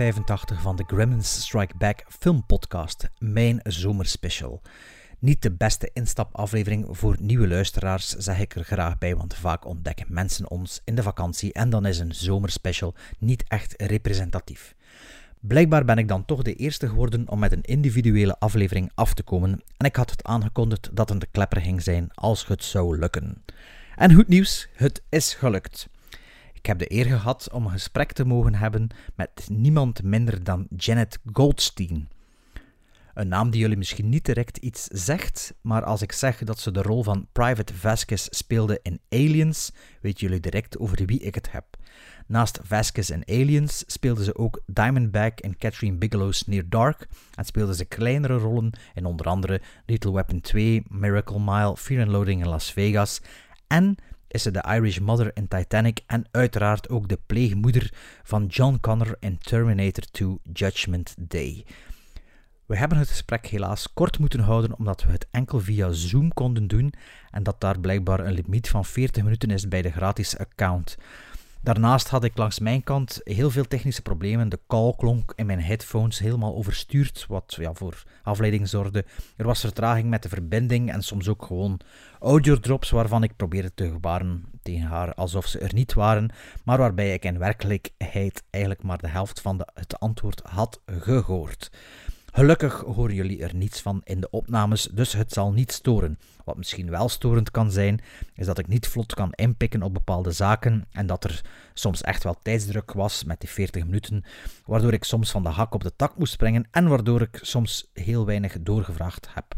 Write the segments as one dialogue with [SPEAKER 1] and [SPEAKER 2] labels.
[SPEAKER 1] 185 van de Gremlins Strike Back filmpodcast, mijn zomerspecial. Niet de beste instapaflevering voor nieuwe luisteraars, zeg ik er graag bij, want vaak ontdekken mensen ons in de vakantie en dan is een zomerspecial niet echt representatief. Blijkbaar ben ik dan toch de eerste geworden om met een individuele aflevering af te komen en ik had het aangekondigd dat een klepper ging zijn als het zou lukken. En goed nieuws, het is gelukt. Ik heb de eer gehad om een gesprek te mogen hebben met niemand minder dan Janet Goldstein. Een naam die jullie misschien niet direct iets zegt, maar als ik zeg dat ze de rol van Private Vasquez speelde in Aliens, weten jullie direct over wie ik het heb. Naast Vasquez in Aliens speelde ze ook Diamondback in Catherine Bigelow's Near Dark en speelde ze kleinere rollen in onder andere Little Weapon 2, Miracle Mile, Fear and Loading in Las Vegas en is ze de Irish Mother in Titanic en uiteraard ook de pleegmoeder van John Connor in Terminator 2 Judgment Day. We hebben het gesprek helaas kort moeten houden omdat we het enkel via Zoom konden doen en dat daar blijkbaar een limiet van 40 minuten is bij de gratis account. Daarnaast had ik langs mijn kant heel veel technische problemen. De call klonk in mijn headphones helemaal overstuurd, wat ja, voor afleiding zorgde. Er was vertraging met de verbinding en soms ook gewoon audiodrops waarvan ik probeerde te gebaren tegen haar alsof ze er niet waren, maar waarbij ik in werkelijkheid eigenlijk maar de helft van de, het antwoord had gehoord. Gelukkig horen jullie er niets van in de opnames, dus het zal niet storen. Wat misschien wel storend kan zijn, is dat ik niet vlot kan inpikken op bepaalde zaken en dat er soms echt wel tijdsdruk was met die 40 minuten, waardoor ik soms van de hak op de tak moest springen en waardoor ik soms heel weinig doorgevraagd heb.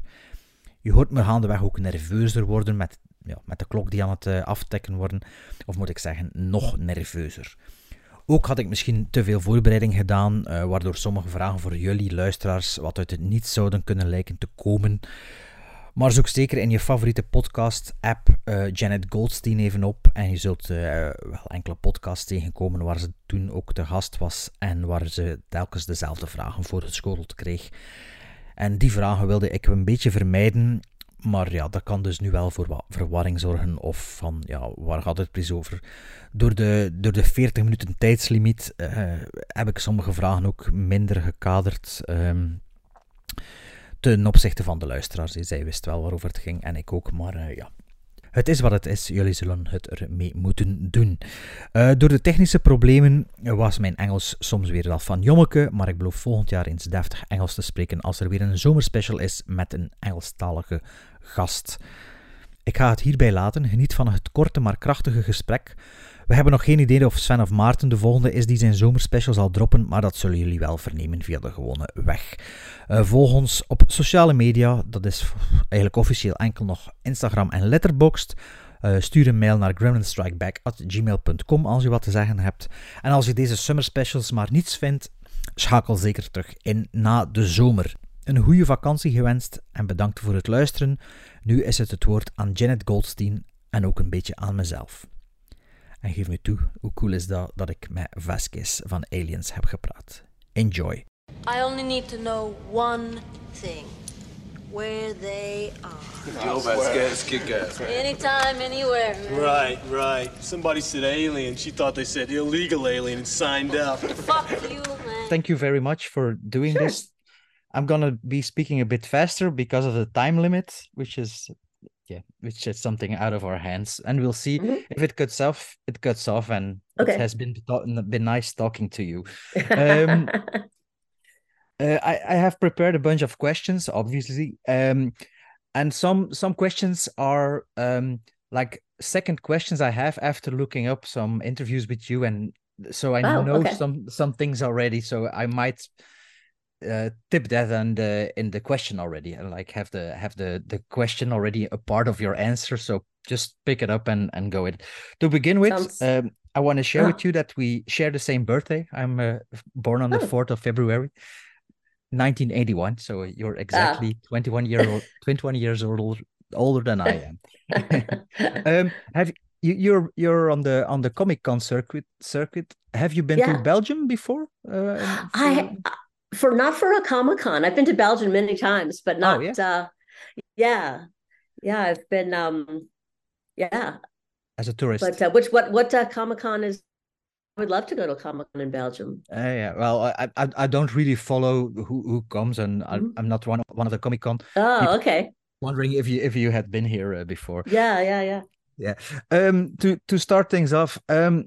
[SPEAKER 1] Je hoort me gaandeweg ook nerveuzer worden met, ja, met de klok die aan het uh, aftekken worden, of moet ik zeggen, nog nerveuzer. Ook had ik misschien te veel voorbereiding gedaan, uh, waardoor sommige vragen voor jullie luisteraars wat uit het niets zouden kunnen lijken te komen. Maar zoek zeker in je favoriete podcast-app uh, Janet Goldstein even op. En je zult uh, wel enkele podcasts tegenkomen waar ze toen ook te gast was. En waar ze telkens dezelfde vragen voor geschoteld kreeg. En die vragen wilde ik een beetje vermijden. Maar ja, dat kan dus nu wel voor verwarring zorgen. Of van, ja, waar gaat het precies over? Door de, door de 40 minuten tijdslimiet uh, heb ik sommige vragen ook minder gekaderd. Um, ten opzichte van de luisteraars. Zij wist wel waarover het ging en ik ook, maar uh, ja. Het is wat het is, jullie zullen het ermee moeten doen. Uh, door de technische problemen was mijn Engels soms weer dat van jommeke, maar ik beloof volgend jaar eens deftig Engels te spreken als er weer een zomerspecial is met een Engelstalige gast. Ik ga het hierbij laten. Geniet van het korte maar krachtige gesprek. We hebben nog geen idee of Sven of Maarten de volgende is die zijn zomerspecial zal droppen, maar dat zullen jullie wel vernemen via de gewone weg. Uh, volg ons op sociale media, dat is eigenlijk officieel enkel nog Instagram en Letterboxd. Uh, stuur een mail naar gremlinstrikeback.gmail.com als je wat te zeggen hebt. En als je deze summer specials maar niets vindt, schakel zeker terug in na de zomer. Een goede vakantie gewenst en bedankt voor het luisteren. Nu is het het woord aan Janet Goldstein en ook een beetje aan mezelf. En geef me toe, hoe cool is dat dat ik met Vasquez van Aliens heb gepraat. Enjoy.
[SPEAKER 2] I only need to know one thing. Where they are.
[SPEAKER 3] Joe Vasquez, kick ass.
[SPEAKER 2] Anytime, anywhere. man.
[SPEAKER 4] Right, right. Somebody said alien. She thought they said illegal alien and signed up.
[SPEAKER 2] Fuck you, man.
[SPEAKER 1] Thank you very much for doing this. I'm gonna be speaking a bit faster because of the time limit, which is yeah, which is something out of our hands, and we'll see
[SPEAKER 5] Mhm.
[SPEAKER 1] if it cuts off. It cuts off, and
[SPEAKER 5] Okay.
[SPEAKER 1] it has been been nice talking to you. Um, Uh, I, I have prepared a bunch of questions, obviously, um, and some some questions are um, like second questions I have after looking up some interviews with you, and so I
[SPEAKER 5] Oh,
[SPEAKER 1] know
[SPEAKER 5] okay.
[SPEAKER 1] some some things already. So I might uh, tip that in the in the question already, and like have the have the the question already a part of your answer. So just pick it up and and go it. To begin with,
[SPEAKER 5] Sounds-
[SPEAKER 1] um, I want to share
[SPEAKER 5] Ah.
[SPEAKER 1] with you that we share the same birthday. I'm uh, born on the
[SPEAKER 5] Oh.
[SPEAKER 1] fourth of February. 1981 so you're exactly 21 year old 21 years old older than i am um have you, you're you're on the on the Comic Con circuit circuit. Have you been
[SPEAKER 6] Yeah.
[SPEAKER 1] to Belgium before? Uh,
[SPEAKER 6] I for not for a Comic Con. I've been to Belgium many times, but not.
[SPEAKER 1] Oh, yeah?
[SPEAKER 6] uh, yeah, yeah. I've been. Um, yeah,
[SPEAKER 1] as a tourist.
[SPEAKER 6] but uh, which what what uh, Comic Con is? I would love to go to Comic Con in Belgium.
[SPEAKER 1] Uh, yeah, well, I, I I don't really follow who who comes, and I,
[SPEAKER 6] Mhm.
[SPEAKER 1] I'm not one of, one of the Comic Con.
[SPEAKER 6] Oh,
[SPEAKER 1] People-
[SPEAKER 6] okay.
[SPEAKER 1] Wondering if you if you had been here uh, before.
[SPEAKER 6] Yeah, yeah, yeah, yeah.
[SPEAKER 1] Um, to to start things off, um,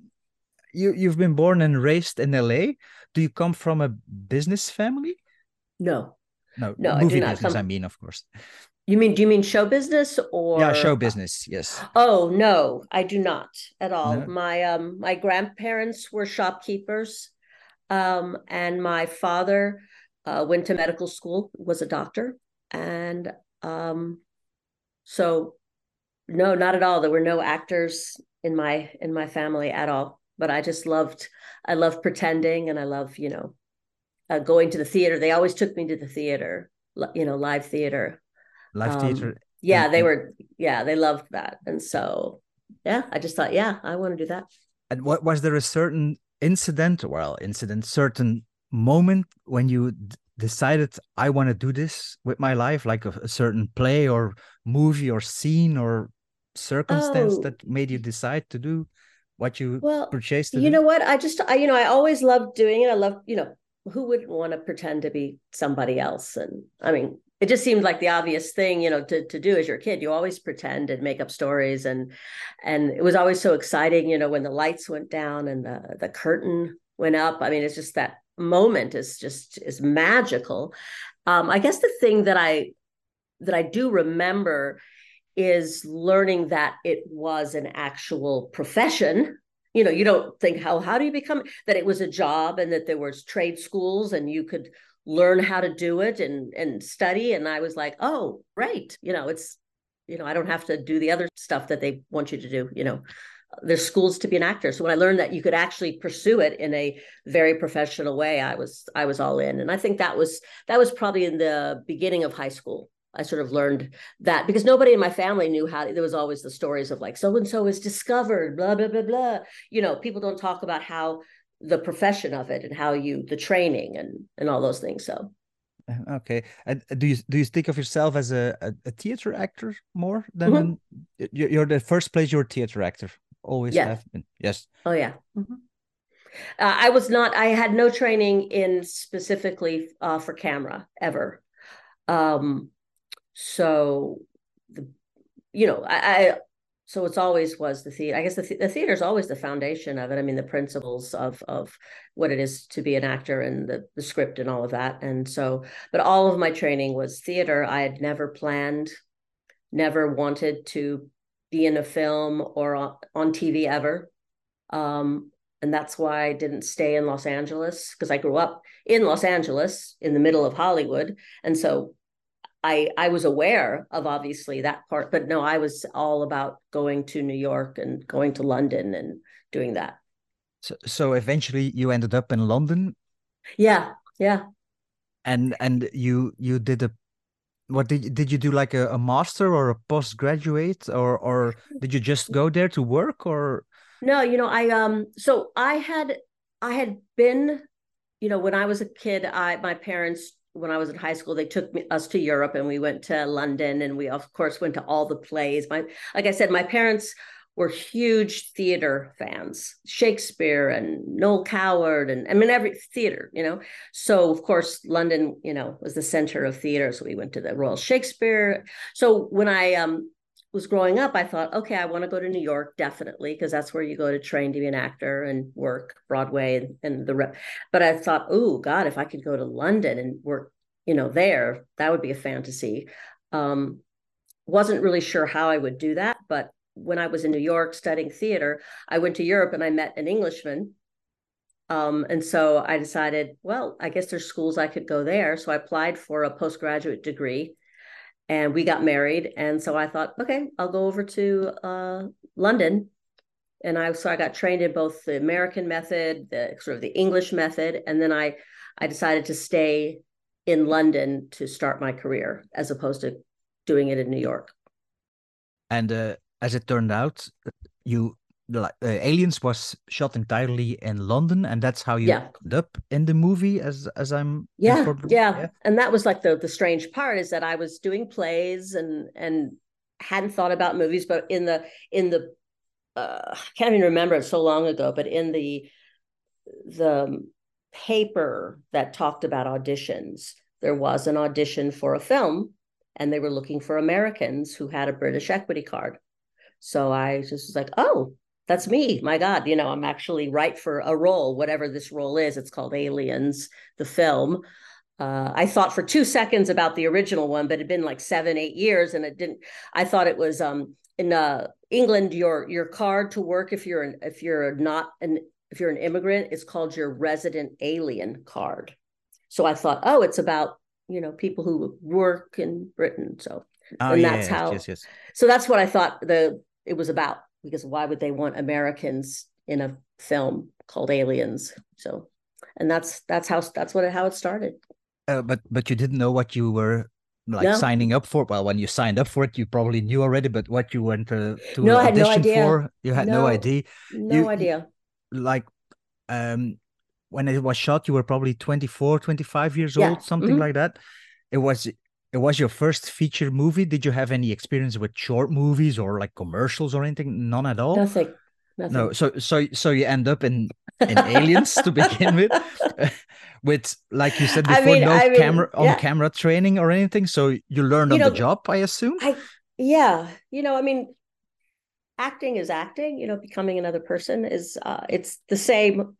[SPEAKER 1] you you've been born and raised in L.A. Do you come from a business family?
[SPEAKER 6] No,
[SPEAKER 1] No,
[SPEAKER 6] No, I do
[SPEAKER 1] movie
[SPEAKER 6] not
[SPEAKER 1] business.
[SPEAKER 6] come-
[SPEAKER 1] I mean, of course.
[SPEAKER 6] you mean do you mean show business or
[SPEAKER 1] yeah, show business. Yes.
[SPEAKER 6] Oh no, I do not at all.
[SPEAKER 1] No?
[SPEAKER 6] My um my grandparents were shopkeepers, um, and my father uh, went to medical school, was a doctor, and um, so no, not at all. There were no actors in my in my family at all. But I just loved I loved pretending, and I love you know uh, going to the theater. They always took me to the theater, you know, live theater.
[SPEAKER 1] Live
[SPEAKER 6] Um,
[SPEAKER 1] theater.
[SPEAKER 6] Yeah, they were. Yeah, they loved that, and so yeah, I just thought, yeah, I want to do that.
[SPEAKER 1] And what was there a certain incident, well, incident, certain moment when you d- decided I want to do this with my life, like a, a certain play or movie or scene or circumstance
[SPEAKER 6] Oh.
[SPEAKER 1] that made you decide to do what you
[SPEAKER 6] Well,
[SPEAKER 1] purchased
[SPEAKER 6] you
[SPEAKER 1] do?
[SPEAKER 6] know what? I just, I, you know, I always loved doing it. I love, you know, who wouldn't want to pretend to be somebody else? And I mean, it just seemed like the obvious thing, you know, to to do as your kid. You always pretend and make up stories, and and it was always so exciting, you know, when the lights went down and the the curtain went up. I mean, it's just that moment is just is magical. Um, I guess the thing that I that I do remember is learning that it was an actual profession. You know you don't think how how do you become that it was a job and that there was trade schools and you could learn how to do it and and study? And i was like oh great you know it's you know i don't have to do the other stuff that they want you to do you know. There's schools to be an actor. So when i learned that you could actually pursue it in a very professional way i was i was all in. And i think that was that was probably in the beginning of high school I sort of learned that because nobody in my family knew how there was always the stories of like so and so is discovered, blah, blah, blah, blah. You know, people don't talk about how the profession of it and how you the training and and all those things. So
[SPEAKER 1] Uh, Okay. And uh, do you do you think of yourself as a, a, a theater actor more than
[SPEAKER 6] Mhm.
[SPEAKER 1] an, you- you're the first place you're a theater actor? Always
[SPEAKER 6] Yeah.
[SPEAKER 1] have been. Yes.
[SPEAKER 6] oh yeah. Mhm. Uh, I was not, I had no training in specifically uh, for camera ever. Um, so the, you know, I, I so it's always was the theater. I guess the, th- the theater is always the foundation of it. I mean, the principles of of what it is to be an actor and the the script and all of that. And so, but all of my training was theater. I had never planned, never wanted to be in a film or on, on TV ever. Um, and that's why I didn't stay in Los Angeles because I grew up in Los Angeles in the middle of Hollywood, and so I I was aware of obviously that part, but no, I was all about going to New York and going to London and doing that.
[SPEAKER 1] So so eventually you ended up in London
[SPEAKER 6] Yeah, yeah.
[SPEAKER 1] and and you you did a what did you, did you do like a, a master or a postgraduate or or did you just go there to work or
[SPEAKER 6] No, you know, I um so I had I had been, you know, when I was a kid, I my parents when I was in high school, they took me, us to Europe and we went to London and we of course went to all the plays. My like I said, my parents were huge theater fans, Shakespeare and Noel Coward and I mean every theater, you know. So of course London, you know, was the center of theater. So we went to the Royal Shakespeare. So when I um was growing up, I thought, okay, I want to go to New York definitely because that's where you go to train to be an actor and work Broadway and, and the rep. But I thought, oh God, if I could go to London and work, you know, there, that would be a fantasy. Um, wasn't really sure how I would do that, but when I was in New York studying theater, I went to Europe and I met an Englishman. Um, and so I decided, well, I guess there's schools I could go there. So I applied for a postgraduate degree and we got married and so i thought okay i'll go over to uh, london. And i so i got trained in both the american method the sort of the english method and then i i decided to stay in london to start my career as opposed to doing it in new york.
[SPEAKER 1] And uh, as it turned out you like uh, Aliens was shot entirely in London, and that's how you
[SPEAKER 6] Yeah.
[SPEAKER 1] ended up in the movie. As as I'm
[SPEAKER 6] yeah,
[SPEAKER 1] informed-
[SPEAKER 6] yeah and that was like the the strange part is that i was doing plays and and hadn't thought about movies but in the in the uh i can't even remember it so long ago but in the the paper that talked about auditions there was an audition for a film and they were looking for americans who had a british equity card so i just was like oh that's me my god you know i'm actually right for a role whatever this role is it's called aliens the film uh, I thought for two seconds about the original one, but it'd been like seven, eight years, and it didn't. I thought it was um, in uh, England. Your your card to work if you're an if you're not an if you're an immigrant, it's called your resident alien card. So I thought, oh, it's about you know people who work in Britain. So
[SPEAKER 1] Oh,
[SPEAKER 6] and
[SPEAKER 1] yeah,
[SPEAKER 6] that's how-
[SPEAKER 1] yes, yes.
[SPEAKER 6] so that's what I thought the it was about because why would they want Americans in a film called Aliens? So, and that's that's how that's what how it started.
[SPEAKER 1] Uh, but but you didn't know what you were like
[SPEAKER 6] No.
[SPEAKER 1] signing up for. Well, when you signed up for it, you probably knew already. But what you went to, to
[SPEAKER 6] No, I had no idea.
[SPEAKER 1] for, you had no,
[SPEAKER 6] No.
[SPEAKER 1] idea.
[SPEAKER 6] No
[SPEAKER 1] You-
[SPEAKER 6] idea.
[SPEAKER 1] Like, um, when it was shot, you were probably 24, 25 years
[SPEAKER 6] Yeah,
[SPEAKER 1] old, something
[SPEAKER 6] mhm.
[SPEAKER 1] like that. It was it was your first feature movie. Did you have any experience with short movies or like commercials or anything? None at all.
[SPEAKER 6] Nothing. Nothing.
[SPEAKER 1] No, so so so you end up in in Aliens to begin with, with like you said
[SPEAKER 6] I
[SPEAKER 1] before,
[SPEAKER 6] mean-
[SPEAKER 1] no
[SPEAKER 6] I mean,
[SPEAKER 1] camera on
[SPEAKER 6] yeah.
[SPEAKER 1] camera training or anything. So you learned
[SPEAKER 6] You
[SPEAKER 1] on
[SPEAKER 6] know,
[SPEAKER 1] the job, I assume.
[SPEAKER 6] I yeah, you know, I mean, acting is acting. You know, becoming another person is uh, it's the same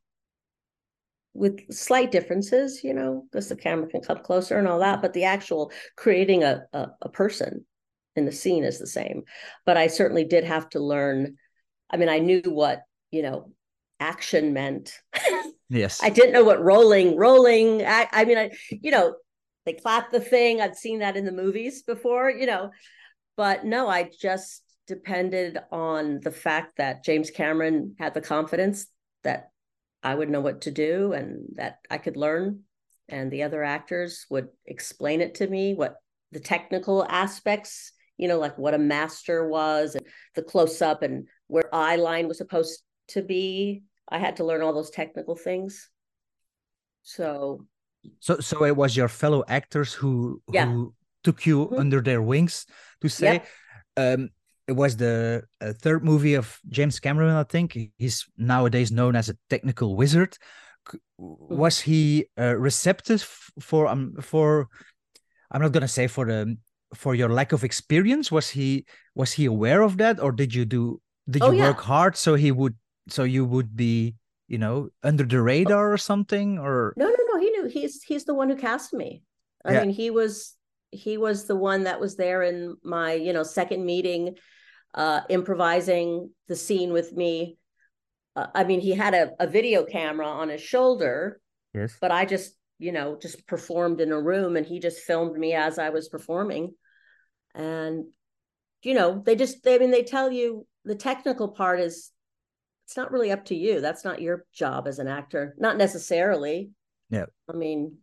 [SPEAKER 6] with slight differences. You know, because the camera can come closer and all that, but the actual creating a, a a person in the scene is the same. But I certainly did have to learn. I mean, I knew what you know action meant.
[SPEAKER 1] yes.
[SPEAKER 6] I didn't know what rolling, rolling. I, I mean, I, you know, they clap the thing. I've seen that in the movies before, you know, but no, I just depended on the fact that James Cameron had the confidence that I would know what to do and that I could learn, and the other actors would explain it to me, what the technical aspects, you know, like what a master was, and the close up, and where eye line was supposed to be. I had to learn all those technical things. So
[SPEAKER 1] So so it was your fellow actors who
[SPEAKER 6] Yeah.
[SPEAKER 1] who took you
[SPEAKER 6] Mhm.
[SPEAKER 1] under their wings to say.
[SPEAKER 6] Yep.
[SPEAKER 1] Um, it was the uh, third movie of James Cameron, I think. He's nowadays known as a technical wizard.
[SPEAKER 6] Mm-hmm.
[SPEAKER 1] Was he uh, receptive for um for? I'm not gonna say for the for your lack of experience. Was he was he aware of that, or did you do did
[SPEAKER 6] Oh,
[SPEAKER 1] you
[SPEAKER 6] yeah.
[SPEAKER 1] work hard so he would so you would be you know under the radar or something or
[SPEAKER 6] no, no, no. He knew he's he's the one who cast me. I
[SPEAKER 1] Yeah.
[SPEAKER 6] mean, he was he was the one that was there in my you know second meeting, uh, improvising the scene with me. Uh, I mean, he had a, a video camera on his shoulder,
[SPEAKER 1] yes
[SPEAKER 6] but I just you know just performed in a room, and he just filmed me as I was performing, and you know they just they, I mean they tell you the technical part is it's not really up to you. That's not your job as an actor, not necessarily.
[SPEAKER 1] Yeah.
[SPEAKER 6] I mean,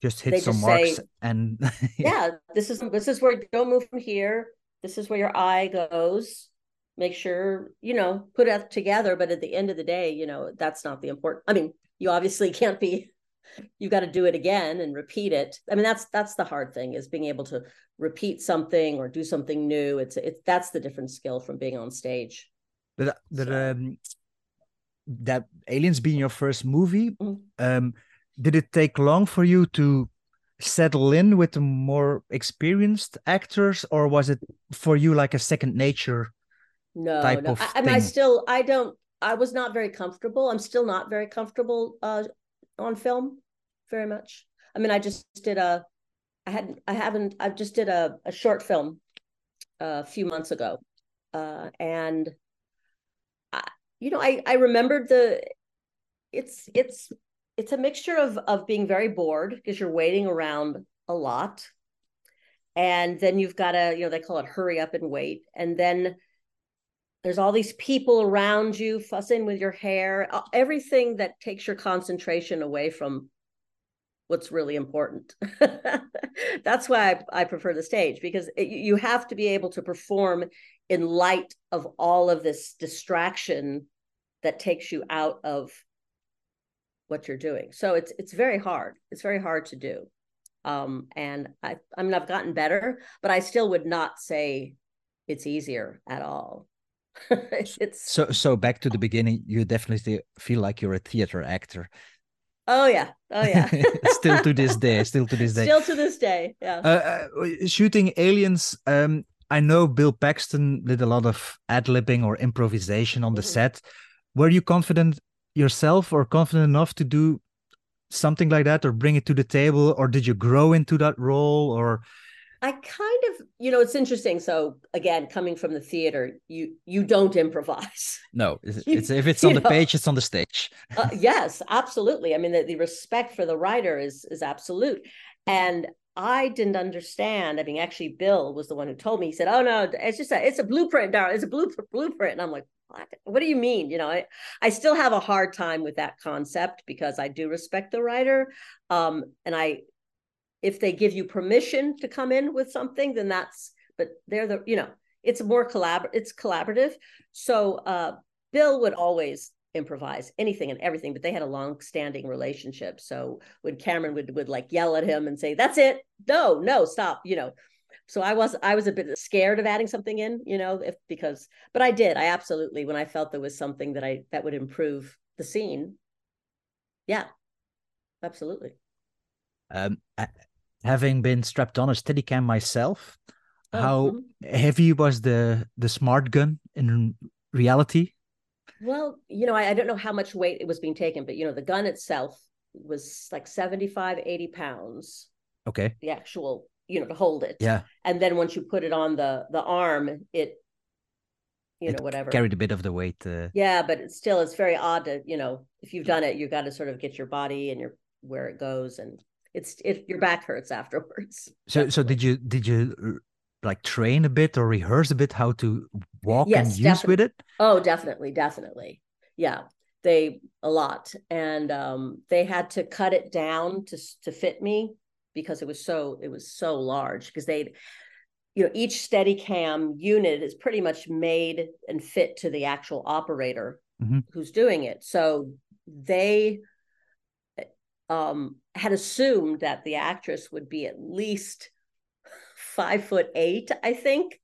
[SPEAKER 1] just hit some
[SPEAKER 6] just
[SPEAKER 1] marks
[SPEAKER 6] say-
[SPEAKER 1] and
[SPEAKER 6] yeah, this is this is where don't move from here. This is where your eye goes. Make sure you know put it together. But at the end of the day, you know that's not the important. I mean, you obviously can't be. you've got to do it again and repeat it. I mean, that's that's the hard thing is being able to repeat something or do something new. It's it's that's the different skill from being on stage.
[SPEAKER 1] But that
[SPEAKER 6] So-
[SPEAKER 1] um, that Aliens being your first movie,
[SPEAKER 6] Mhm.
[SPEAKER 1] um, did it take long for you to settle in with the more experienced actors, or was it for you like a second nature?
[SPEAKER 6] no
[SPEAKER 1] type
[SPEAKER 6] no
[SPEAKER 1] of
[SPEAKER 6] I, I mean i still i don't i was not very comfortable. I'm still not very comfortable uh on film very much. I mean i just did a i hadn't i haven't i just did a, a short film uh, a few months ago. Uh and I, you know i i remembered the it's it's it's a mixture of of being very bored because you're waiting around a lot and then you've got to you know they call it hurry up and wait and then there's all these people around you fussing with your hair everything that takes your concentration away from what's really important. That's why I, I, prefer the stage because it, you have to be able to perform in light of all of this distraction that takes you out of what you're doing. So it's it's very hard. It's very hard to do. Um, and I I mean I've gotten better, but I still would not say it's easier at all. it's
[SPEAKER 1] so so back to the beginning. You definitely feel like you're a theater actor.
[SPEAKER 6] Oh yeah, oh yeah.
[SPEAKER 1] still to this day, still to this day.
[SPEAKER 6] Still to this day, yeah.
[SPEAKER 1] Uh, uh, shooting aliens. Um, I know Bill Paxton did a lot of ad libbing or improvisation on the mm-hmm. set. Were you confident yourself or confident enough to do something like that or bring it to the table, or did you grow into that role, or?
[SPEAKER 6] I kind of, you know, it's interesting. So again, coming from the theater, you you don't improvise.
[SPEAKER 1] No, it's, it's if it's on the know? page, it's on the stage.
[SPEAKER 6] uh, yes, absolutely. I mean, the, the respect for the writer is is absolute, and I didn't understand. I mean, actually, Bill was the one who told me. He said, "Oh no, it's just a it's a blueprint, darling. It's a blueprint, blueprint." And I'm like, what? do you mean? You know, I I still have a hard time with that concept because I do respect the writer, um, and I if they give you permission to come in with something then that's but they're the you know it's more collabor it's collaborative so uh bill would always improvise anything and everything but they had a long standing relationship so when cameron would would like yell at him and say that's it no no stop you know so i was i was a bit scared of adding something in you know if because but i did i absolutely when i felt there was something that i that would improve the scene yeah absolutely
[SPEAKER 1] um having been strapped on a Steadicam myself, oh, how mm-hmm. heavy was the the smart gun in reality?
[SPEAKER 6] Well, you know, I, I, don't know how much weight it was being taken, but you know, the gun itself was like 75, 80 pounds.
[SPEAKER 1] Okay.
[SPEAKER 6] The actual, you know, to hold it.
[SPEAKER 1] Yeah.
[SPEAKER 6] And then once you put it on the the arm, it you it know whatever
[SPEAKER 1] carried a bit of the weight uh...
[SPEAKER 6] yeah but it's still it's very odd to you know if you've done it you've got to sort of get your body and your where it goes and it's if your back hurts afterwards.
[SPEAKER 1] So so did you did you like train a bit or rehearse a bit how to walk yes, and use with it?
[SPEAKER 6] Oh, definitely, definitely. Yeah. They a lot. And um they had to cut it down to to fit me because it was so it was so large because they you know each steadicam unit is pretty much made and fit to the actual operator mm-hmm. who's doing it so they um, had assumed that the actress would be at least five foot eight, I think.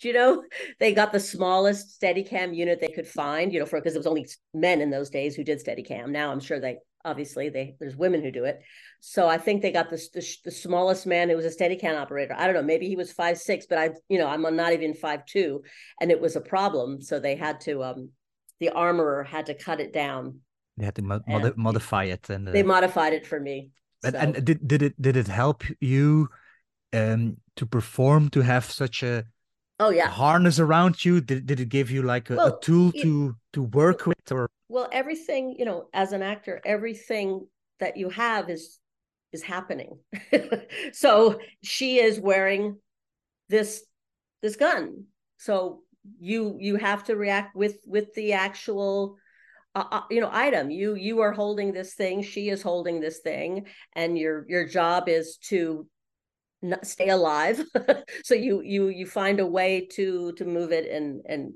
[SPEAKER 6] Do you know, they got the smallest Steadicam unit they could find, you know, for because it was only men in those days who did Steadicam. Now I'm sure they obviously they there's women who do it. So I think they got the, the, the smallest man who was a Steadicam operator. I don't know, maybe he was five six, but I, you know, I'm not even five two, and it was a problem. So they had to, um, the armorer had to cut it down
[SPEAKER 1] they had to mo- mod- modify it, and
[SPEAKER 6] uh, they modified it for me.
[SPEAKER 1] So. And, and did did it did it help you um to perform to have such a
[SPEAKER 6] oh yeah
[SPEAKER 1] harness around you? Did did it give you like a, well, a tool it, to to work with or?
[SPEAKER 6] Well, everything you know, as an actor, everything that you have is is happening. so she is wearing this this gun. So you you have to react with with the actual uh, you know item you you are holding this thing she is holding this thing and your your job is to stay alive so you you you find a way to to move it and and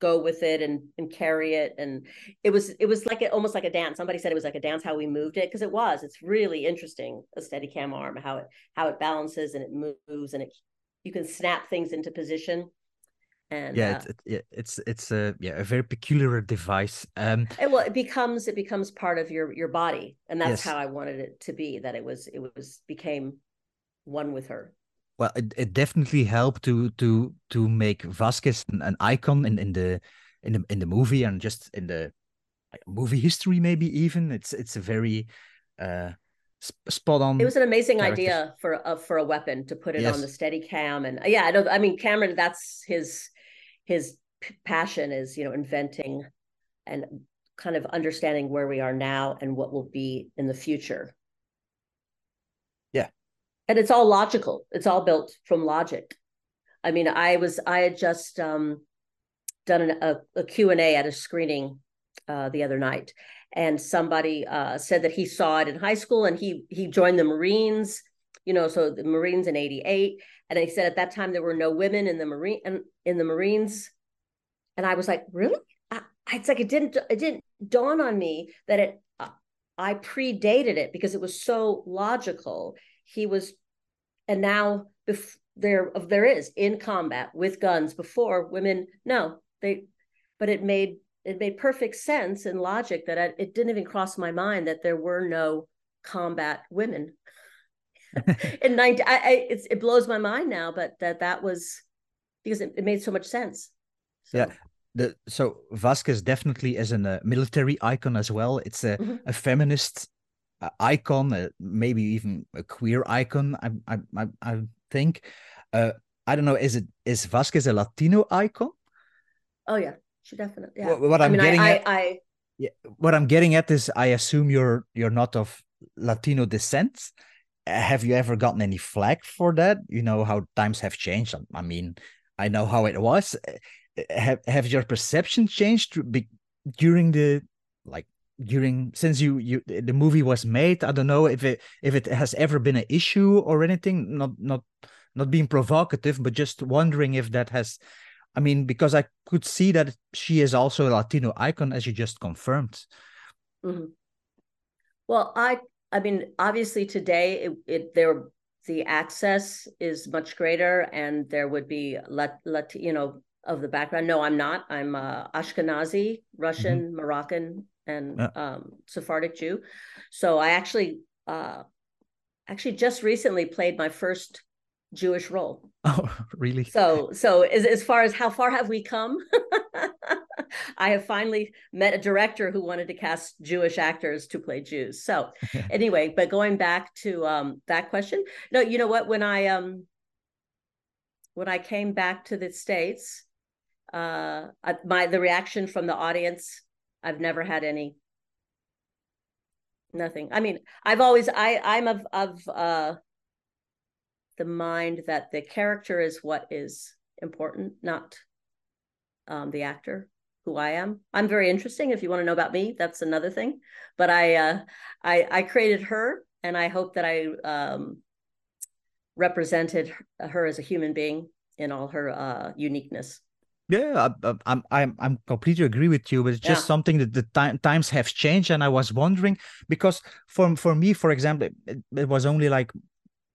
[SPEAKER 6] go with it and and carry it and it was it was like a, almost like a dance somebody said it was like a dance how we moved it because it was it's really interesting a steady cam arm how it how it balances and it moves and it you can snap things into position and
[SPEAKER 1] yeah, uh, it, it's it's a yeah a very peculiar device. Um,
[SPEAKER 6] and well, it becomes it becomes part of your your body, and that's yes. how I wanted it to be. That it was it was became one with her.
[SPEAKER 1] Well, it, it definitely helped to to to make Vasquez an, an icon in, in the in the in the movie and just in the movie history maybe even it's it's a very uh spot on.
[SPEAKER 6] It was an amazing character. idea for a for a weapon to put it yes. on the steady cam and yeah, I know I mean Cameron that's his his passion is you know inventing and kind of understanding where we are now and what will be in the future and it's all logical it's all built from logic i mean i was i had just um done an, a, a q&a at a screening uh, the other night, and somebody uh, said that he saw it in high school, and he he joined the Marines. You know, so the Marines in '88, and he said at that time there were no women in the Marine in the Marines, and I was like, really? I, it's like it didn't it didn't dawn on me that it uh, I predated it because it was so logical. He was, and now bef- there there is in combat with guns. Before women, no, they, but it made it made perfect sense and logic that I, it didn't even cross my mind that there were no combat women. in 19, I, I it blows my mind now, but that that was because it, it made so much sense.
[SPEAKER 1] So. Yeah, the so Vasquez definitely is a uh, military icon as well. It's a, mm-hmm. a feminist icon, uh, maybe even a queer icon. I I I, think. Uh, I don't know. Is it is Vasquez a Latino icon?
[SPEAKER 6] Oh yeah, she definitely. Yeah. What,
[SPEAKER 1] what I'm
[SPEAKER 6] I mean,
[SPEAKER 1] getting
[SPEAKER 6] I,
[SPEAKER 1] at,
[SPEAKER 6] I, I,
[SPEAKER 1] yeah, what I'm getting at is, I assume you're you're not of Latino descent. Have you ever gotten any flack for that? You know how times have changed. I mean, I know how it was have have your perception changed during the during since you you the movie was made i don't know if it if it has ever been an issue or anything not not not being provocative but just wondering if that has i mean because i could see that she is also a latino icon as you just confirmed
[SPEAKER 6] mm-hmm. well i i mean obviously today it, it there the access is much greater and there would be let let you know of the background. No, I'm not. I'm uh, Ashkenazi, Russian, mm-hmm. Moroccan, and yeah. um, Sephardic Jew. So I actually, uh, actually just recently played my first Jewish role.
[SPEAKER 1] Oh, really?
[SPEAKER 6] So, so as, as far as how far have we come? I have finally met a director who wanted to cast Jewish actors to play Jews. So, anyway, but going back to um, that question, no, you know what? When I um, when I came back to the states, uh my the reaction from the audience i've never had any. Nothing. I mean i've always i i'm of of uh the mind that the character is what is important not um the actor who i am. I'm very interesting if you want to know about me that's another thing. But i uh i i created her and i hope that i um represented her as a human being in all her uh uniqueness
[SPEAKER 1] yeah, I, I'm I'm I'm completely agree with you, but it's just yeah. something that the time, times have changed, and I was wondering because for for me, for example, it, it, was only like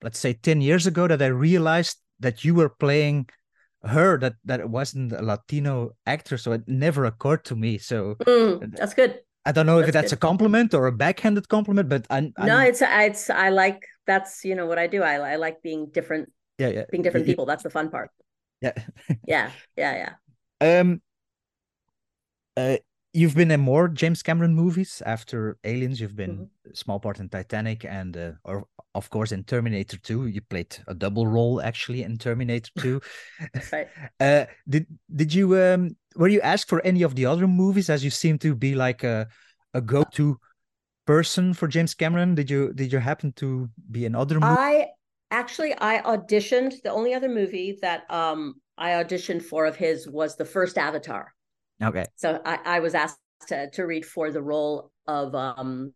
[SPEAKER 1] let's say ten years ago that I realized that you were playing her that that it wasn't a Latino actor, so it never occurred to me. So
[SPEAKER 6] mm, that's good.
[SPEAKER 1] I don't know that's if that's good. a compliment or a backhanded compliment, but I,
[SPEAKER 6] I no, it's it's I like that's you know what I do. I I like being different.
[SPEAKER 1] Yeah, yeah,
[SPEAKER 6] being different people. That's the fun part.
[SPEAKER 1] Yeah.
[SPEAKER 6] yeah, yeah, yeah.
[SPEAKER 1] Um uh you've been in more James Cameron movies after Aliens. You've been mm-hmm. small part in Titanic and uh, or of course in Terminator 2. You played a double role actually in Terminator 2.
[SPEAKER 6] right.
[SPEAKER 1] Uh did did you um were you asked for any of the other movies as you seem to be like a a go-to person for James Cameron? Did you did you happen to be in other movies?
[SPEAKER 6] I actually I auditioned. The only other movie that um I auditioned for of his was the first Avatar.
[SPEAKER 1] Okay.
[SPEAKER 6] So I, I was asked to to read for the role of um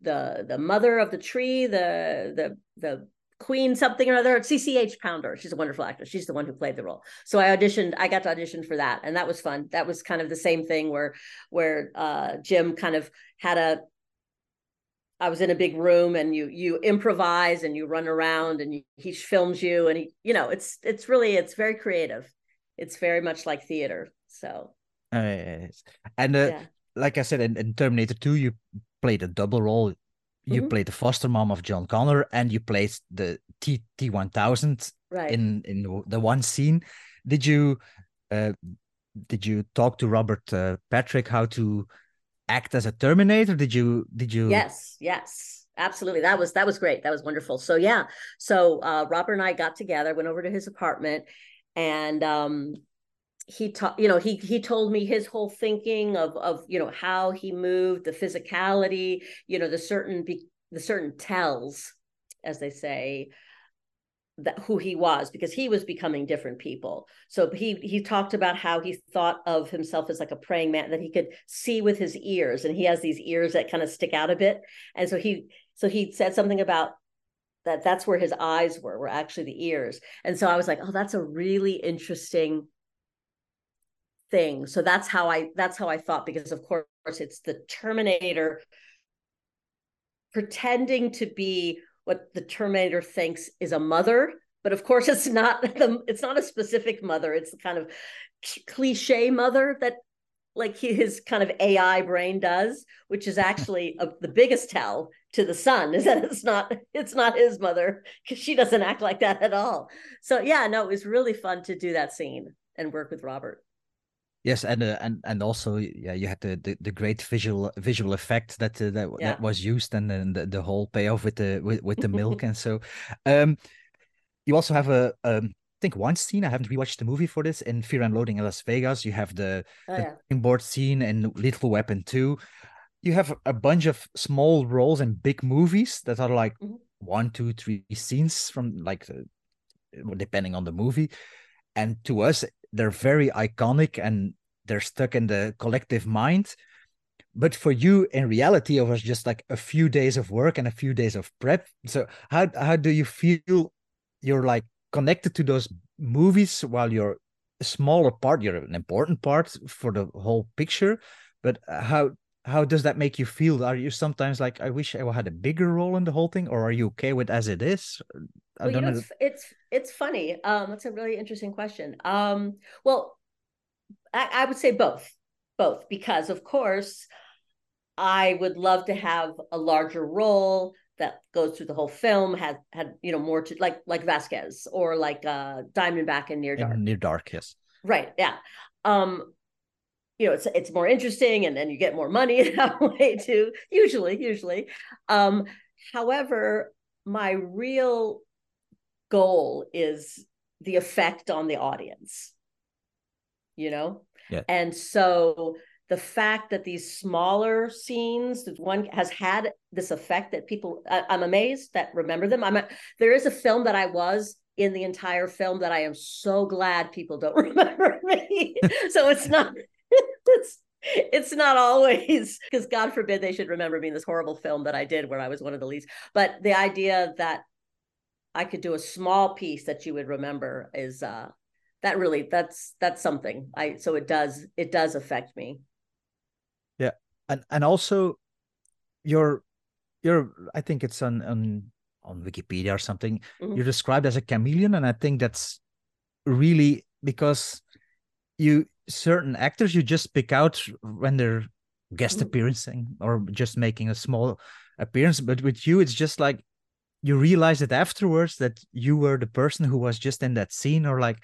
[SPEAKER 6] the the mother of the tree, the the the queen something or other cch pounder she's a wonderful actress she's the one who played the role so i auditioned i got to audition for that and that was fun that was kind of the same thing where where uh jim kind of had a I was in a big room and you you improvise and you run around and you, he films you and he you know it's it's really it's very creative. It's very much like theater. So
[SPEAKER 1] uh, and uh, yeah. like I said in, in, Terminator 2 you played a double role. You mm-hmm. played the foster mom of John Connor and you played the T T one thousand
[SPEAKER 6] right.
[SPEAKER 1] in in the one scene. Did you uh, did you talk to Robert uh, Patrick how to act as a Terminator? Did you did you?
[SPEAKER 6] Yes, yes, absolutely. That was that was great. That was wonderful. So yeah, so uh, Robert and I got together, went over to his apartment, and um, he taught you know he he told me his whole thinking of of you know how he moved the physicality you know the certain be, the certain tells as they say that who he was because he was becoming different people. So he he talked about how he thought of himself as like a praying man that he could see with his ears and he has these ears that kind of stick out a bit. And so he so he said something about that that's where his eyes were were actually the ears. And so I was like, "Oh, that's a really interesting thing." So that's how I that's how I thought because of course it's the Terminator pretending to be what the Terminator thinks is a mother, but of course it's not the it's not a specific mother. It's the kind of cliche mother that like his kind of AI brain does, which is actually a, the biggest tell to the son is that it's not it's not his mother because she doesn't act like that at all. So yeah, no, it was really fun to do that scene and work with Robert.
[SPEAKER 1] Yes, and uh, and and also yeah, you had the, the, the great visual visual effect that uh, that yeah. that was used, and then the, the whole payoff with the with, with the milk, and so, um, you also have a um, I think one scene I haven't rewatched the movie for this in Fear and Loathing in Las Vegas. You have the, oh, the yeah. board scene in Lethal Weapon two. You have a bunch of small roles in big movies that are like mm-hmm. one, two, three scenes from like the, depending on the movie. And to us, they're very iconic and they're stuck in the collective mind. But for you in reality it was just like a few days of work and a few days of prep. So how how do you feel you're like connected to those movies while you're a smaller part you're an important part for the whole picture? But how how does that make you feel? Are you sometimes like i wish i had a bigger role in the whole thing or are you okay with as it is
[SPEAKER 6] I well, you know, know, It's, it's it's funny um that's a really interesting question. Um well I, I would say both both because of course i would love to have a larger role that goes through the whole film had had you know more to like like vasquez or like uh diamondback and near dark.
[SPEAKER 1] Near dark yes.
[SPEAKER 6] Right yeah. Um you know it's it's more interesting and then you get more money that way too usually usually. Um however my real goal is the effect on the audience you know?
[SPEAKER 1] Yeah.
[SPEAKER 6] And so the fact that these smaller scenes that one has had this effect that people I, am amazed that remember them. I'm a, there is a film that i was in the entire film that i am so glad people don't remember me. So it's not it's it's not always because God forbid they should remember me in this horrible film that I did where I was one of the leads. But the idea that I could do a small piece that you would remember is uh that really that's that's something. I so it does it does affect me.
[SPEAKER 1] Yeah. And and also you're you're I think it's on on on Wikipedia or something. Mm-hmm. You're described as a chameleon, and I think that's really because you certain actors you just pick out when they're guest mm-hmm. appearancing or just making a small appearance but with you it's just like you realize it afterwards that you were the person who was just in that scene or like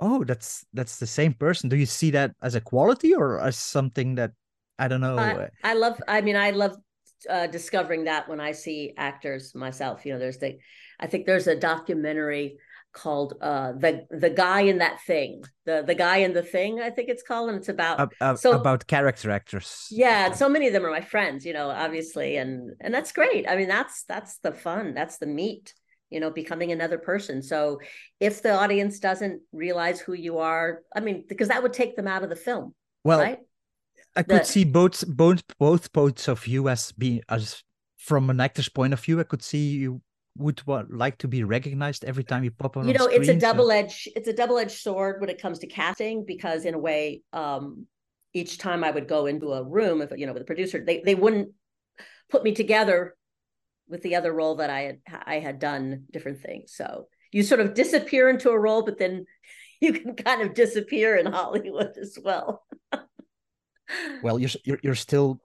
[SPEAKER 1] oh that's that's the same person. Do you see that as a quality or as something that i don't know
[SPEAKER 6] i, I love i mean i love uh, discovering that when i see actors myself you know there's the i think there's a documentary called uh the the guy in that thing the the guy in the thing i think it's called and it's about
[SPEAKER 1] uh, so about character actors.
[SPEAKER 6] Yeah so many of them are my friends you know obviously and and that's great. I mean that's that's the fun that's the meat you know becoming another person. So if the audience doesn't realize who you are i mean because that would take them out of the film well right?
[SPEAKER 1] i could the, see both both both points of view as being as from an actor's point of view i could see you would what, like to be recognized every time you pop on
[SPEAKER 6] you know
[SPEAKER 1] screen,
[SPEAKER 6] it's a double edged it's a double edged sword when it comes to casting because in a way um each time i would go into a room if you know with a producer they they wouldn't put me together with the other role that i had i had done different things. So you sort of disappear into a role but then you can kind of disappear in hollywood as well.
[SPEAKER 1] Well you're, you're you're still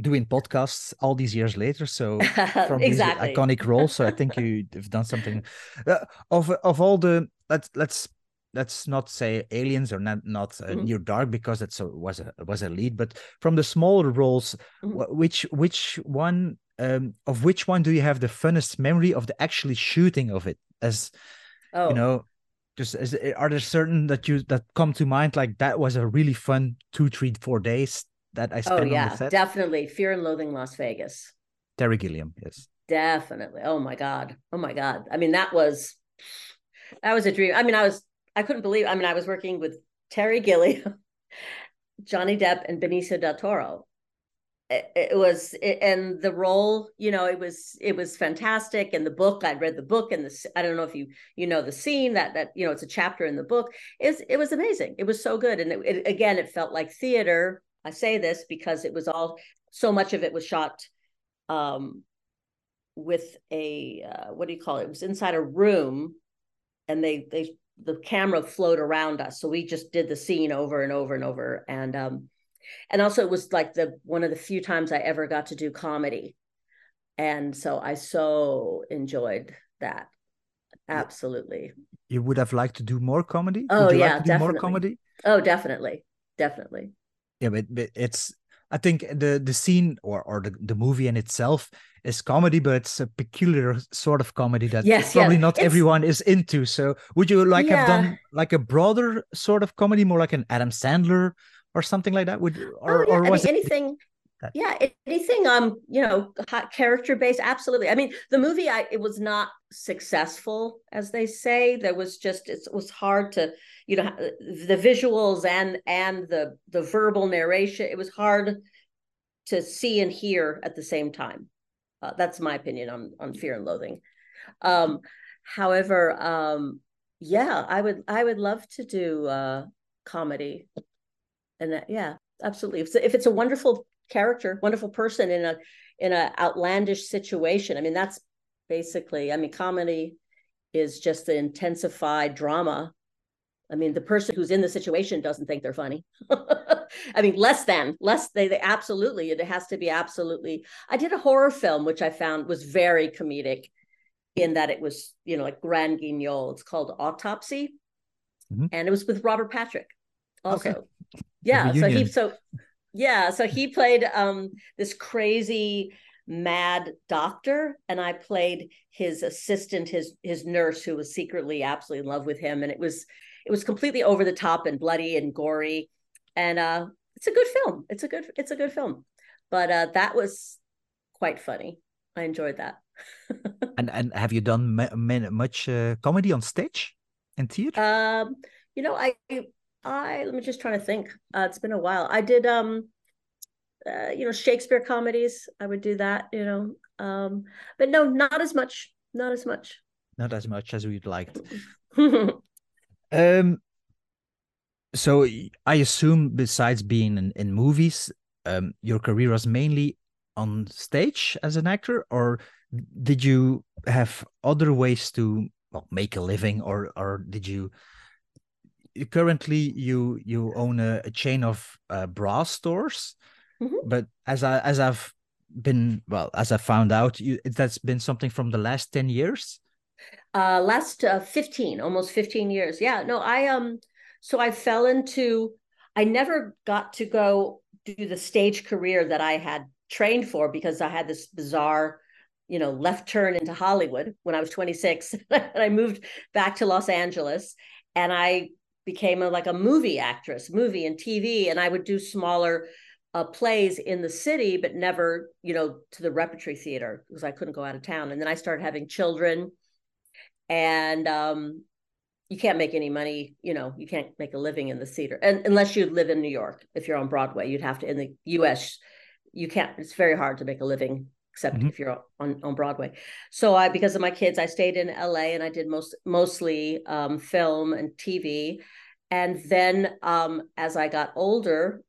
[SPEAKER 1] doing podcasts all these years later so
[SPEAKER 6] from exactly.
[SPEAKER 1] these iconic roles so i think you've done something uh, of of all the let's let's let's not say aliens or not not uh, mm-hmm. near dark because it's a, was a was a lead but from the smaller roles mm-hmm. which which one um, of which one do you have the funnest memory of the actually shooting of it as oh. you know just is, are there certain that you that come to mind like that was a really fun two three four days that I spent oh, yeah, on the set?
[SPEAKER 6] Definitely. Fear and Loathing Las Vegas.
[SPEAKER 1] Terry Gilliam, yes.
[SPEAKER 6] Definitely. Oh my God. Oh my God. I mean, that was that was a dream. I mean, I was I couldn't believe. I mean, I was working with Terry Gilliam, Johnny Depp, and Benicio del Toro. It, it was, it, and the role, you know, it was it was fantastic. And the book, I'd read the book, and this I don't know if you you know the scene that that you know it's a chapter in the book. Is it was amazing. It was so good, and it, again, it felt like theater. I say this because it was all so much of it was shot um, with a uh, what do you call it? It was inside a room, and they they the camera flowed around us, so we just did the scene over and over and over, and um, and also it was like the one of the few times I ever got to do comedy, and so I so enjoyed that. Absolutely.
[SPEAKER 1] You would have liked to do more comedy?
[SPEAKER 6] Oh yeah,
[SPEAKER 1] like to do
[SPEAKER 6] definitely.
[SPEAKER 1] more comedy?
[SPEAKER 6] Oh, definitely, definitely.
[SPEAKER 1] Yeah, but, but it's I think the the scene or or the, the movie in itself is comedy, but it's a peculiar sort of comedy that
[SPEAKER 6] Yes,
[SPEAKER 1] probably
[SPEAKER 6] yes.
[SPEAKER 1] not
[SPEAKER 6] It's-
[SPEAKER 1] everyone is into. So would you like have done like a broader sort of comedy, more like an Adam Sandler or something like that? Would or
[SPEAKER 6] oh, yeah.
[SPEAKER 1] or
[SPEAKER 6] I
[SPEAKER 1] was
[SPEAKER 6] mean,
[SPEAKER 1] it
[SPEAKER 6] anything.
[SPEAKER 1] That-
[SPEAKER 6] Yeah, anything. Um, you know, hot character based. Absolutely. I mean, the movie. I it was not successful, as they say. There was just it was hard to, you know, the visuals and and the the verbal narration. It was hard to see and hear at the same time. Uh, that's my opinion on on Fear and Loathing. Um, however, um, yeah, I would I would love to do uh, comedy, and that, yeah, absolutely. If it's, if it's a wonderful character, wonderful person in a in a outlandish situation, I mean that's basically. I mean, comedy is just the intensified drama. I mean, the person who's in the situation doesn't think they're funny. I mean, less than, less they, they absolutely, it has to be absolutely. I did a horror film, which I found was very comedic in that it was, you know, like Grand Guignol. It's called Autopsy.
[SPEAKER 1] Mhm.
[SPEAKER 6] And it was with Robert Patrick also.
[SPEAKER 1] Okay.
[SPEAKER 6] Yeah. So he, so, yeah. So he played um this crazy mad doctor and I played his assistant, his his nurse who was secretly absolutely in love with him. And it was it was completely over the top and bloody and gory. And uh it's a good film. It's a good it's a good film. But uh that was quite funny. I enjoyed that.
[SPEAKER 1] and and have you done much uh, comedy on stage in theater?
[SPEAKER 6] Um, you know, I I let me just try to think. Uh, it's been a while. I did um uh, you know, Shakespeare comedies. I would do that, you know. Um, but no, not as much. Not as much.
[SPEAKER 1] Not as much as we'd liked. Um, so I assume besides being in, in movies, um, your career was mainly on stage as an actor, or did you have other ways to well, make a living, or or did you? Currently, you you own a, a chain of uh, bra stores,
[SPEAKER 6] Mhm.
[SPEAKER 1] but as I as I've been well as I found out, you that's been something from the last ten years.
[SPEAKER 6] uh last uh, 15 almost 15 years yeah no i um so i fell into i never got to go do the stage career that i had trained for because i had this bizarre you know left turn into hollywood when i was 26 and i moved back to los angeles and i became a, like a movie actress movie and tv and i would do smaller uh, plays in the city but never you know to the repertory theater because i couldn't go out of town. And then i started having children. And um you can't make any money you know you can't make a living in the theater and unless you live in new york. If you're on broadway you'd have to in the us you can't it's very hard to make a living except
[SPEAKER 1] Mhm.
[SPEAKER 6] if you're on, on broadway so i because of my kids i stayed in la and i did most mostly um, film and tv and then um, as i got older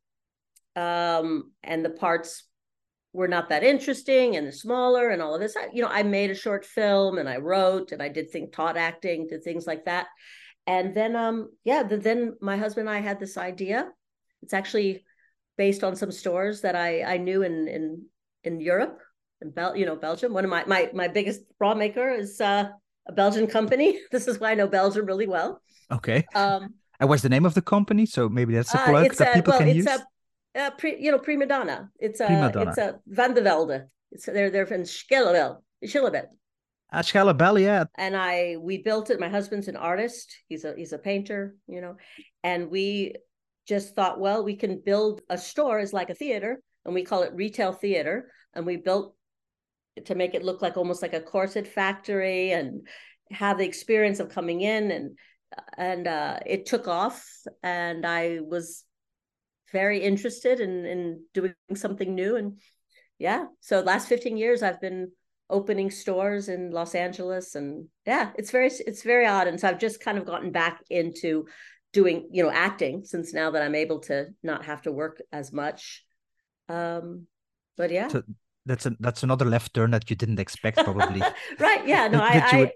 [SPEAKER 6] um, and the parts were not that interesting and the smaller and all of this. I, you know, I made a short film and I wrote and I did think taught acting, did things like that. And then um yeah, the, then my husband and I had this idea. It's actually based on some stores that I I knew in in in Europe in Bel you know Belgium. One of my my my biggest bra maker is uh, a Belgian company. This is why I know Belgium really well.
[SPEAKER 1] Okay,
[SPEAKER 6] Um
[SPEAKER 1] and what's the name of the company? So maybe that's a
[SPEAKER 6] uh,
[SPEAKER 1] plug
[SPEAKER 6] it's
[SPEAKER 1] that
[SPEAKER 6] a,
[SPEAKER 1] people
[SPEAKER 6] well,
[SPEAKER 1] can
[SPEAKER 6] it's
[SPEAKER 1] use.
[SPEAKER 6] a, a pre, you know, prima donna. It's a,
[SPEAKER 1] Prima donna.
[SPEAKER 6] it's a Van de Velde. It's they're they're from Schillebel, Schillebel.
[SPEAKER 1] At Schellebelle, yeah.
[SPEAKER 6] And I we built it. My husband's an artist. He's a he's a painter, you know, and we just thought, well, we can build a store as like a theater, and we call it retail theater. And we built to make it look like almost like a corset factory and have the experience of coming in and and uh, it took off and I was very interested in in doing something new and yeah. So last 15 years I've been opening stores in Los Angeles and yeah it's very it's very odd. And so I've just kind of gotten back into doing you know acting since now that I'm able to not have to work as much. Um but yeah
[SPEAKER 1] that's a, that's another left turn that you didn't expect, probably.
[SPEAKER 6] right yeah no
[SPEAKER 1] That-
[SPEAKER 6] I,
[SPEAKER 1] that you
[SPEAKER 6] I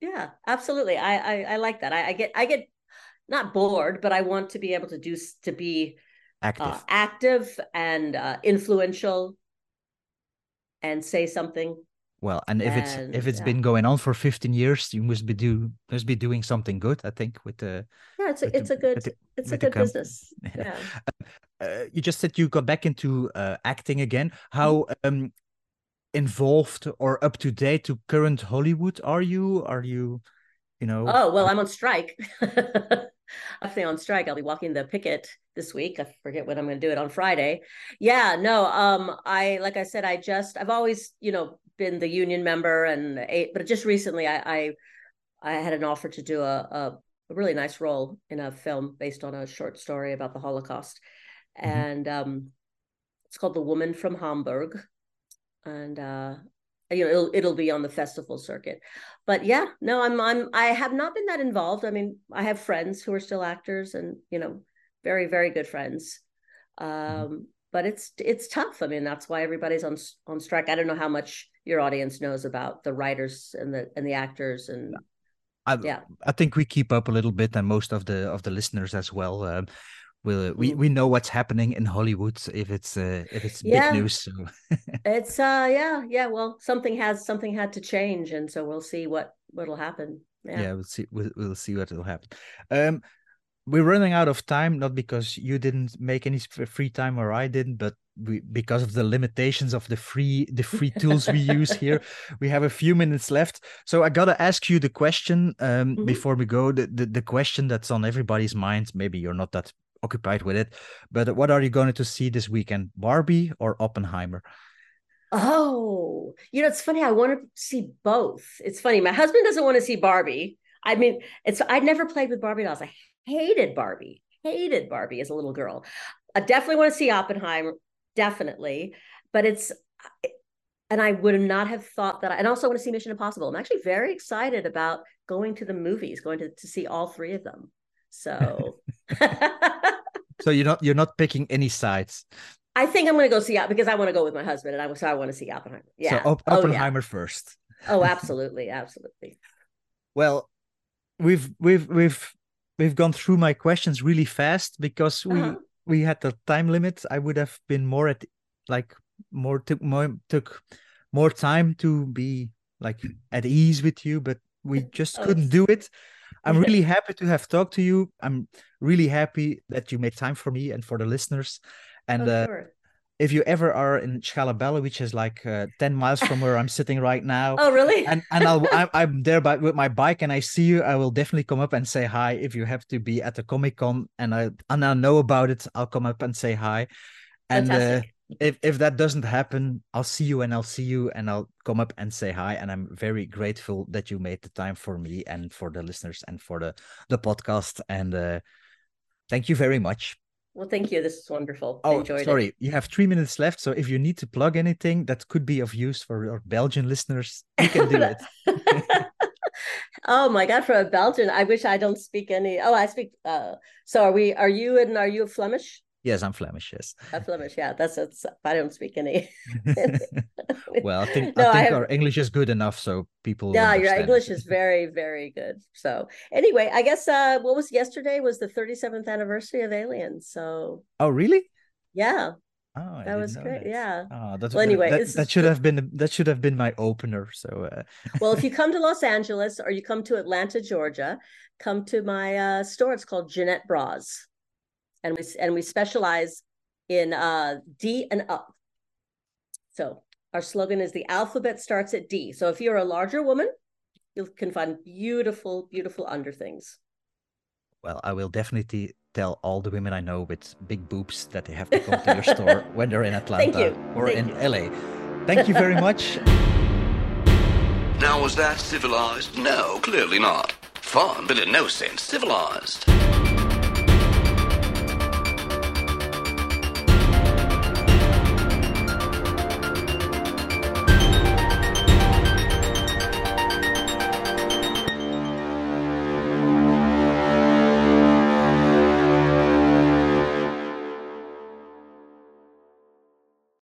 [SPEAKER 6] yeah absolutely I, I i like that I, I get i get not bored but i want to be able to do to be
[SPEAKER 1] Active.
[SPEAKER 6] uh, active and uh, influential and say something
[SPEAKER 1] well, and if it's
[SPEAKER 6] and,
[SPEAKER 1] if it's
[SPEAKER 6] yeah.
[SPEAKER 1] been going on for 15 years, you must be do must be doing something good. I think with the
[SPEAKER 6] yeah it's a
[SPEAKER 1] With the-
[SPEAKER 6] it's a good
[SPEAKER 1] the-
[SPEAKER 6] it's a good business
[SPEAKER 1] Yeah.
[SPEAKER 6] yeah
[SPEAKER 1] uh, you just said you got back into uh, acting again.
[SPEAKER 6] Mm-hmm.
[SPEAKER 1] How um involved or up to date to current Hollywood are you? Are you, you know?
[SPEAKER 6] oh well i'm on strike actually on strike i'll be walking the picket this week i forget when i'm going to do it on friday yeah no um i like i said i just i've always you know been the union member and but just recently i i i had an offer to do a a really nice role in a film based on a short story about the holocaust
[SPEAKER 1] Mhm.
[SPEAKER 6] and um it's called the woman from hamburg. And uh you know it'll, it'll be on the festival circuit. But yeah no i'm i'm i have not been that involved. I mean i have friends who are still actors and you know very very good friends. Um but it's it's tough. I mean that's why everybody's on on strike. I don't know how much your audience knows about the writers and the and the actors and
[SPEAKER 1] I,
[SPEAKER 6] yeah.
[SPEAKER 1] I think we keep up a little bit, and most of the of the listeners as well. Um, will we
[SPEAKER 6] Mm.
[SPEAKER 1] we know what's happening in Hollywood if it's uh, if it's
[SPEAKER 6] Yeah.
[SPEAKER 1] big news. So
[SPEAKER 6] it's uh yeah yeah well something has something had to change and so we'll see what what'll happen
[SPEAKER 1] yeah,
[SPEAKER 6] yeah,
[SPEAKER 1] we'll see we'll, we'll see what will happen. Um, we're running out of time, not because you didn't make any free time or I didn't, but we because of the limitations of the free the free tools we use here. We have a few minutes left, so I gotta ask you the question um,
[SPEAKER 6] Mhm.
[SPEAKER 1] before we go. The, the the question that's on everybody's mind. Maybe you're not that occupied with it, but what are you going to see this weekend? Barbie or Oppenheimer?
[SPEAKER 6] oh you know it's funny i want to see both. It's funny my husband doesn't want to see barbie. I mean it's i never played with barbie dolls i hated barbie hated barbie as a little girl. I definitely want to see oppenheimer definitely but it's and i would not have thought that I, and also want to see mission impossible. I'm actually very excited about going to the movies going to, to see all three of them. So
[SPEAKER 1] So you're not you're not picking any sides.
[SPEAKER 6] I think I'm going to go see because I want to go with my husband, and I so I want to see Oppenheimer. Yeah,
[SPEAKER 1] So Op-
[SPEAKER 6] Oh, yeah.
[SPEAKER 1] Oppenheimer first.
[SPEAKER 6] Oh, absolutely, absolutely.
[SPEAKER 1] Well, we've we've we've we've gone through my questions really fast because we
[SPEAKER 6] Uh-huh.
[SPEAKER 1] we had the time limit. I would have been more at like more took more took more time to be like at ease with you, but we just
[SPEAKER 6] Oh,
[SPEAKER 1] couldn't do it. I'm really happy to have talked to you. I'm really happy that you made time for me and for the listeners. And
[SPEAKER 6] oh,
[SPEAKER 1] uh,
[SPEAKER 6] sure.
[SPEAKER 1] if you ever are in Schellebelle, which is like uh, 10 miles from where I'm sitting right now,
[SPEAKER 6] Oh, really?
[SPEAKER 1] and and I'll I'm, I'm there by with my bike and I see you, I will definitely come up and say hi. If you have to be at the Comic Con and I and I know about it, I'll come up and say hi. And uh. If if that doesn't happen, I'll see you and I'll see you and I'll come up and say hi. And I'm very grateful that you made the time for me and for the listeners and for the the podcast. And uh, thank you very much.
[SPEAKER 6] well, thank you. This is wonderful.
[SPEAKER 1] Oh,
[SPEAKER 6] enjoyed
[SPEAKER 1] sorry, you have three minutes left. So if you need to plug anything that could be of use for your Belgian listeners, you can do it.
[SPEAKER 6] it. oh my God, for a Belgian, I wish I don't speak any. Oh, I speak. Uh, so are we? Are you and are you Flemish?
[SPEAKER 1] Yes, I'm Flemish. Yes.
[SPEAKER 6] I'm Flemish, yeah. That's it's. I don't speak any.
[SPEAKER 1] well, I think
[SPEAKER 6] No,
[SPEAKER 1] I
[SPEAKER 6] I have-
[SPEAKER 1] our English is good enough, so people.
[SPEAKER 6] Yeah, your
[SPEAKER 1] understand it.
[SPEAKER 6] English is very, very good. So anyway, I guess uh what was yesterday was the 37th anniversary of Aliens. So
[SPEAKER 1] Oh, really?
[SPEAKER 6] yeah,
[SPEAKER 1] Oh, I
[SPEAKER 6] that was great.
[SPEAKER 1] that.
[SPEAKER 6] Yeah.
[SPEAKER 1] Oh, that's
[SPEAKER 6] Well, anyway,
[SPEAKER 1] that, that should have been that should have been my opener. So uh,
[SPEAKER 6] Well, if you come to Los Angeles or you come to Atlanta, Georgia, come to my uh store. It's called Jenette Bras. And we and we specialize in uh D and up. So our slogan is the alphabet starts at D. So if you're a larger woman, you can find beautiful, beautiful underthings.
[SPEAKER 1] well, I will definitely tell all the women I know with big boobs that they have to come to your store when they're in Atlanta
[SPEAKER 6] you.
[SPEAKER 1] or
[SPEAKER 6] Thank
[SPEAKER 1] in
[SPEAKER 6] you.
[SPEAKER 1] LA. Thank you very much.
[SPEAKER 3] Now, was that civilized? No, clearly not. Fun, but in no sense civilized.